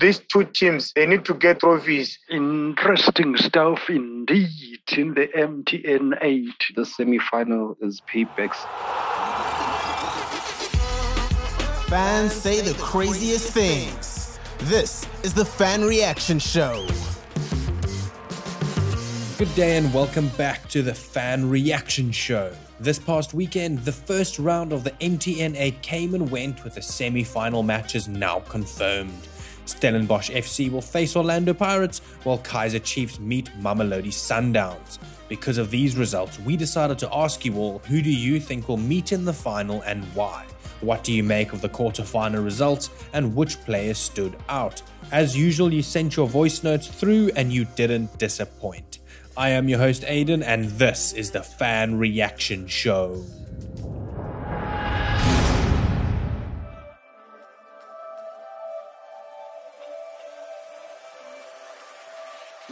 these two teams they need to get trophies. Interesting stuff indeed in the MTN 8. The semi-final is paybacks. Fans say the craziest things. This is the Fan Reaction Show. Good day and welcome back to the Fan Reaction Show. This past weekend, the first round of the MTN8 came and went with the semi final matches now confirmed. Stellenbosch FC will face Orlando Pirates while Kaizer Chiefs meet Mamelodi Sundowns. Because of these results, we decided to ask you all who do you think will meet in the final and why? What do you make of the quarter-final results and which players stood out? As usual, you sent your voice notes through and you didn't disappoint. I am your host, Aiden, and this is the Fan Reaction Show.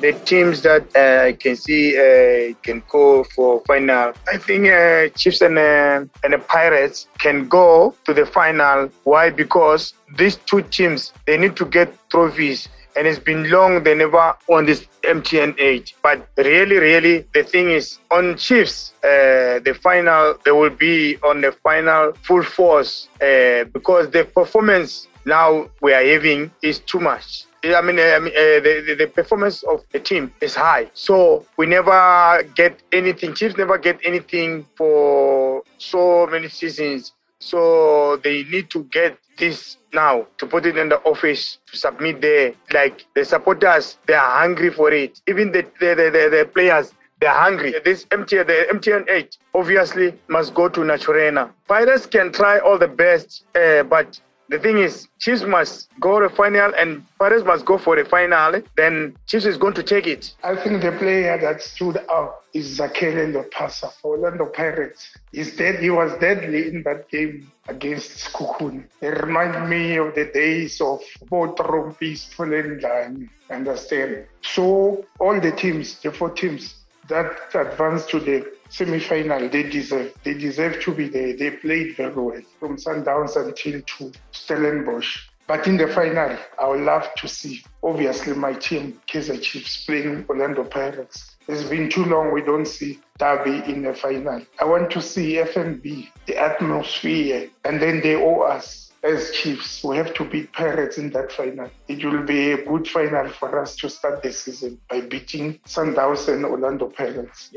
The teams that uh, I can see uh, can go for final. I think uh, Chiefs and uh, and the Pirates can go to the final. Why? Because these two teams they need to get trophies and it's been long they never won this MTN 8. But really, really, the thing is on Chiefs, uh, the final they will be on the final full force uh, because the performance now we are having is too much. I mean, uh, uh, the, the performance of the team is high. So we never get anything. Chiefs never get anything for so many seasons. So they need to get this now to put it in the office to submit there. Like the supporters, they are hungry for it. Even the the, the, the, the players, they're hungry. This MTN, the MTN 8 obviously must go to Naturena. Pirates can try all the best, uh, but the thing is, Chiefs must go to the final and Pirates must go for the final. Then Chiefs is going to take it. I think the player that stood out is Zakhele Lepasa for Orlando Pirates. He's dead. He was deadly in that game against Sekhukhune. It reminds me of the days of Botrom Peaceful and Understand? So all the teams, the four teams that advanced to the semi-final, they deserve. They deserve to be there. They played very well from Sundowns until to Stellenbosch. But in the final, I would love to see, obviously, my team, Kaizer Chiefs, playing Orlando Pirates. It's been too long we don't see Derby in the final. I want to see FNB, the atmosphere, and then they owe us as Chiefs, we have to beat Pirates in that final. It will be a good final for us to start the season by beating Sundowns and Orlando Pirates.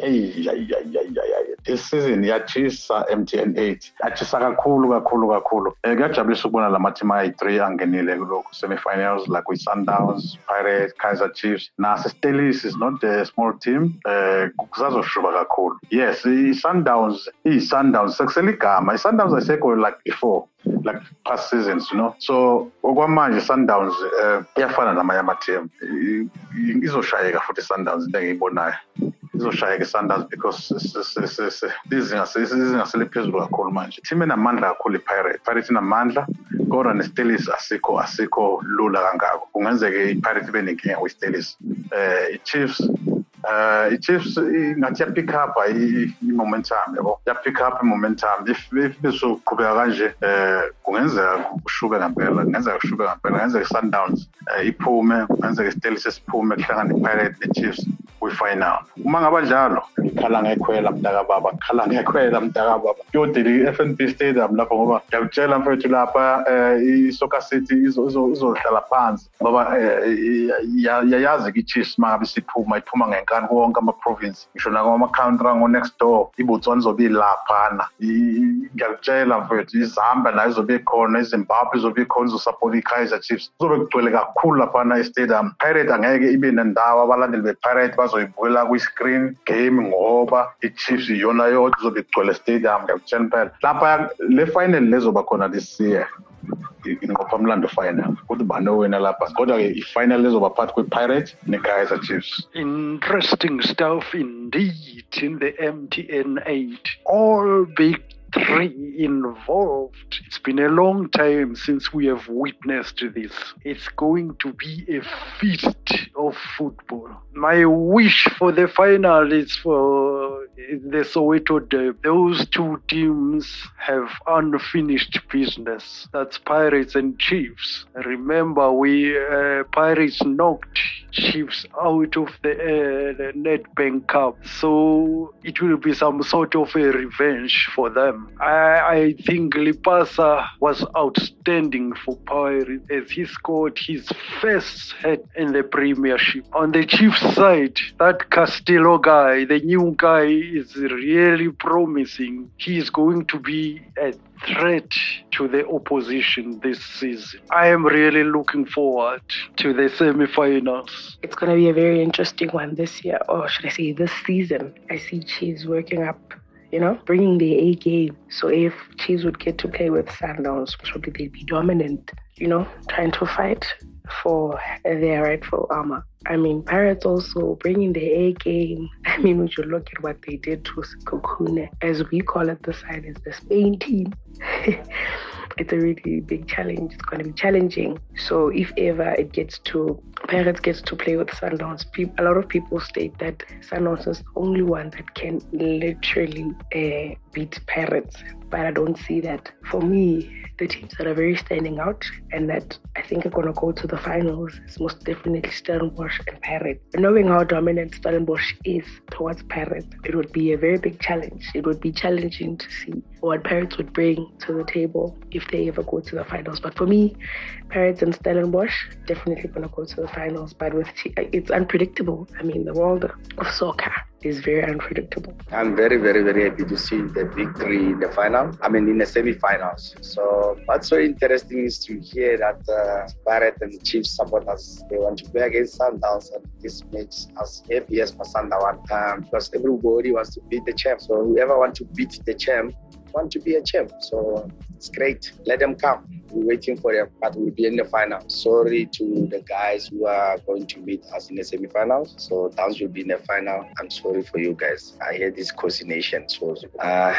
This season yatshisa MTN 8 yatshisa kakhulu kakhulu kakhulu. Um kuyajabulisa ukubona la mathimu ayi-three angenile kulokhu semi-finals like with Sundowns, Pirates, Kaizer Chiefs. Naso Stelis is not a small team. Um kuzazoshuba kakhulu. Yes i-Sundowns iyi-Sundowns sekusele igama. i-Sundowns ayisekho like before like past seasons you know? So okwamanje sundowns um iyafana namanye amateam. Izoshayeka futhi sundowns into engiyibonayo. Izoshayeka i-sundowns because izingasele phezulu kakhulu manje. Team enamandla kakhulu i-pirate pirate inamandla kodwa nestelis asikho asikho lula kangako. Kungenzeka i-pirate ibe nenkinga kwi-stelis um i-chiefs uh i-chiefs ngathi yapick up i-momentum yabo yapick up i-momentum if besoqhubeka kanje um kungenzeka kushube ngempela kungenzeka kushube ngempela kungenzeka i-sundowns um iphume kungenzeka isiteli sesiphume kuhlangana i-pirate ne-chiefs kwi-final uma ngaba njalo ngikhala ngekhwela mntakababa ngikhala ngekhwela mntakababa kuyodila i-f n b stadium lapho ngoba ngiyakutshela mfethu lapha um i-soccer city izohlala phansi ngoba yayazi-ke i-chiefs uma ngabe iphuma ngenkani wonke ama-province ngisho nakwama-country ango-next door ibotswana izobe ilaphana. Ngiyakutshela mfethu izambia nayo izobe ikhona izimbabwe izobe ikhona izosapota i-kaizer chiefs. Kuzobe kugcwele kakhulu laphana estadium. Pirate angeke ibe nendawo abalandeli be-pirate bazoyibukela kwi-screen game ngoba i-chiefs iyona yodwa izobe igcwele stadium. Ngiyakutshela impela. Lapha le final lezoba khona this year. Inqophamlando final. Kuthi owina lapha. Kodwa-ke i-final ezoba phakathi kwe-pirate ne-kaizer chiefs. Interesting stuff indeed in the MTN 8. All big involved. It's been a long time since we have witnessed this. It's going to be a feast of football. My wish for the final is for the Soweto Derby. Those two teams have unfinished business. That's Pirates and Chiefs. Remember, we uh, Pirates knocked Chiefs out of the, uh, the Nedbank Cup, so it will be some sort of a revenge for them. I, I think Lepasa was outstanding for Power as he scored his first head in the Premiership. On the Chiefs side, that Castillo guy, the new guy, is really promising. He is going to be a threat to the opposition this season. I am really looking forward to the semi-finals. It's going to be a very interesting one this year, or should I say this season. I see Chiefs working up you know, bringing the A game. So if Chiefs would get to play with Sundowns, probably they'd be dominant, you know, trying to fight for their rightful armor. I mean, Pirates also bringing the A game. I mean, would you look at what they did to Kokune, as we call it, the side is the Spain team. it's a really big challenge. It's going to be challenging. So if ever it gets to Pirates gets to play with Sundowns, a lot of people state that Sundowns is the only one that can literally uh, beat Pirates. But I don't see that. For me, the teams that are very standing out and that I think are going to go to the finals is most definitely Stellenbosch and Pirates. Knowing how dominant Stellenbosch is towards Pirates, it would be a very big challenge. It would be challenging to see what parents would bring to the table if they ever go to the finals. But for me, parents and Stellenbosch definitely going to go to the finals. But with t- it's unpredictable. I mean, the world of soccer is very unpredictable. I'm very, very, very happy to see the victory in the final. I mean, in the semi-finals. So what's so interesting is to hear that uh, Barrett and Chiefs supporters they want to play against Sundowns, and this makes us happy as for Sundown um, because everybody wants to beat the champ. So whoever wants to beat the champ want to be a champ. So uh, it's great. Let them come. We're waiting for them, but we'll be in the final. Sorry to the guys who are going to meet us in the semi-finals. So Downs will be in the final. I'm sorry for you guys. I hear this coordination. So uh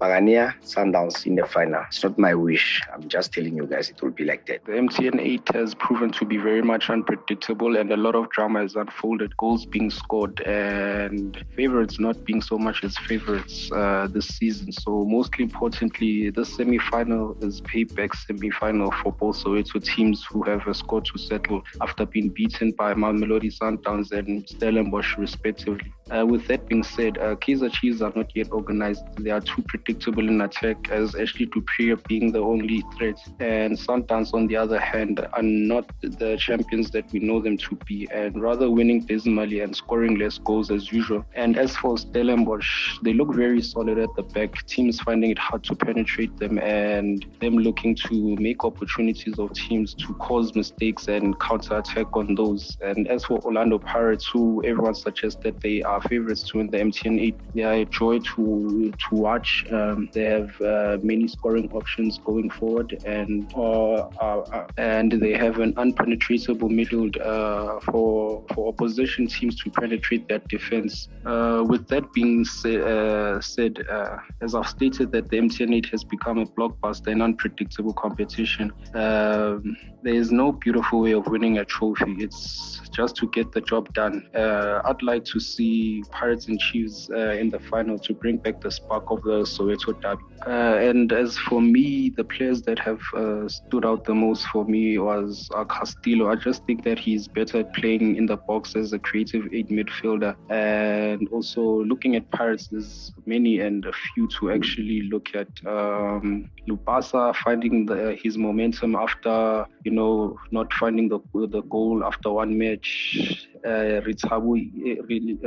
Sundowns in the final. It's not my wish. I'm just telling you guys it will be like that. The MTN 8 has proven to be very much unpredictable and a lot of drama has unfolded. Goals being scored and favorites not being so much as favorites uh, this season. So mostly importantly, the semi-final is payback semi-final for both Soweto teams who have a score to settle after being beaten by Mamelodi Sundowns and Stellenbosch respectively. Uh, with that being said, uh, Kaizer Chiefs are not yet organized. They are too predictable in attack, as Ashley du Preez being the only threat, and Sundowns, on the other hand, are not the champions that we know them to be, and rather winning dismally and scoring less goals as usual. And as for Stellenbosch, they look very solid at the back. Teams finding it hard to penetrate them, and them looking to make opportunities of teams to cause mistakes and counter attack on those. And as for Orlando Pirates, who everyone suggests that they are favorites to win the MTN 8. They are a joy to to watch. Um, they have uh, many scoring options going forward, and uh, and they have an unpenetratable middle uh, for for opposition teams to penetrate that defense. Uh, with that being say, uh, said, as I've stated, that the MTN 8 has become a blockbuster and unpredictable competition. Um, there is no beautiful way of winning a trophy. It's just to get the job done. I'd like to see Pirates and Chiefs uh, in the final to bring back the spark of the Soweto derby. Uh, and as for me, the players that have uh, stood out the most for me was uh, Castillo. I just think that he's better playing in the box as a creative eight midfielder. And also looking at Pirates, there's many and a few to actually look at. Um, Lepasa finding the, his momentum after, you know, not finding the, the goal after one match. Uh,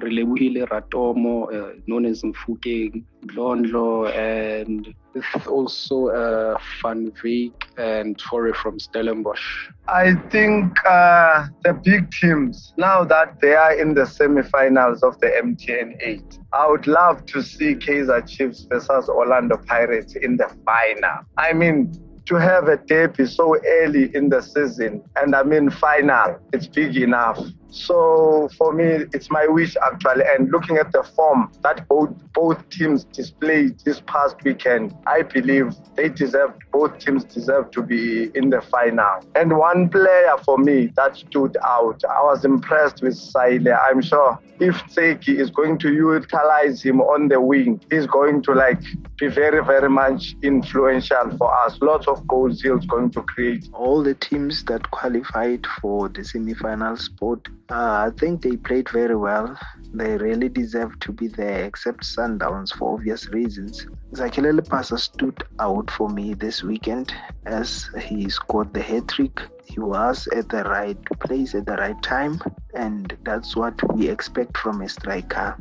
Relebohile Ratomo, uh, known as Mofokeng, Blondlo, and it's also uh, Van Veek and Torre from Stellenbosch. I think uh, the big teams, now that they are in the semi-finals of the MTN 8, I would love to see Kaizer Chiefs versus Orlando Pirates in the final. I mean, to have a derby so early in the season and I mean final, it's big enough. So for me, it's my wish actually. And looking at the form that both both teams displayed this past weekend, I believe they deserve both teams deserve to be in the final. And one player for me that stood out, I was impressed with Saile. I'm sure if Ntseki is going to utilize him on the wing, he's going to like be very, very much influential for us. Lots of goals he's going to create. All the teams that qualified for the semi-final spot, uh, I think they played very well. They really deserve to be there, except Sundowns for obvious reasons. Zakhele Lepasa stood out for me this weekend as he scored the hat trick. He was at the right place at the right time, and that's what we expect from a striker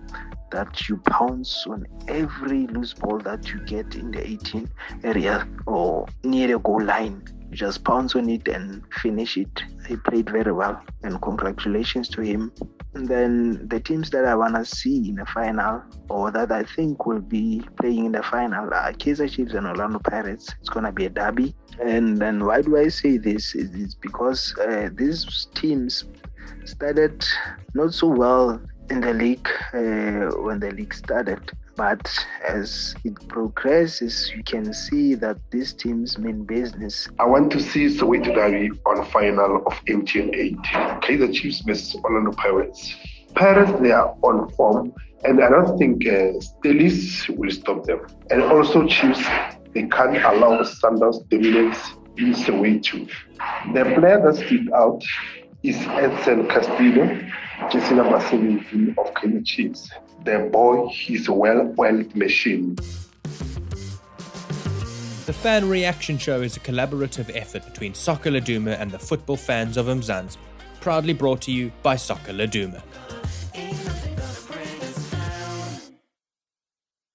that you pounce on every loose ball that you get in the 18 area or near the goal line. Just pounce on it and finish it. He played very well, and congratulations to him. And then the teams that I want to see in the final, or that I think will be playing in the final, are Kaizer Chiefs and Orlando Pirates. It's going to be a derby. And then why do I say this? It's because uh, these teams started not so well in the league uh, when the league started. But as it progresses, you can see that these teams mean business. I want to see Soweto Derby on final of MTN 8. Kaizer Chiefs vs Orlando Pirates. Pirates, they are on form, and I don't think uh, Stelis will stop them. And also Chiefs, they can't allow Sundowns dominance in Soweto. The player that stood out is Edson Castillo, jersey number 17 of Kaizer Chiefs. The boy, a well-oiled machine. The Fan Reaction Show is a collaborative effort between Soccer Laduma and the football fans of Mzansi, proudly brought to you by Soccer Laduma.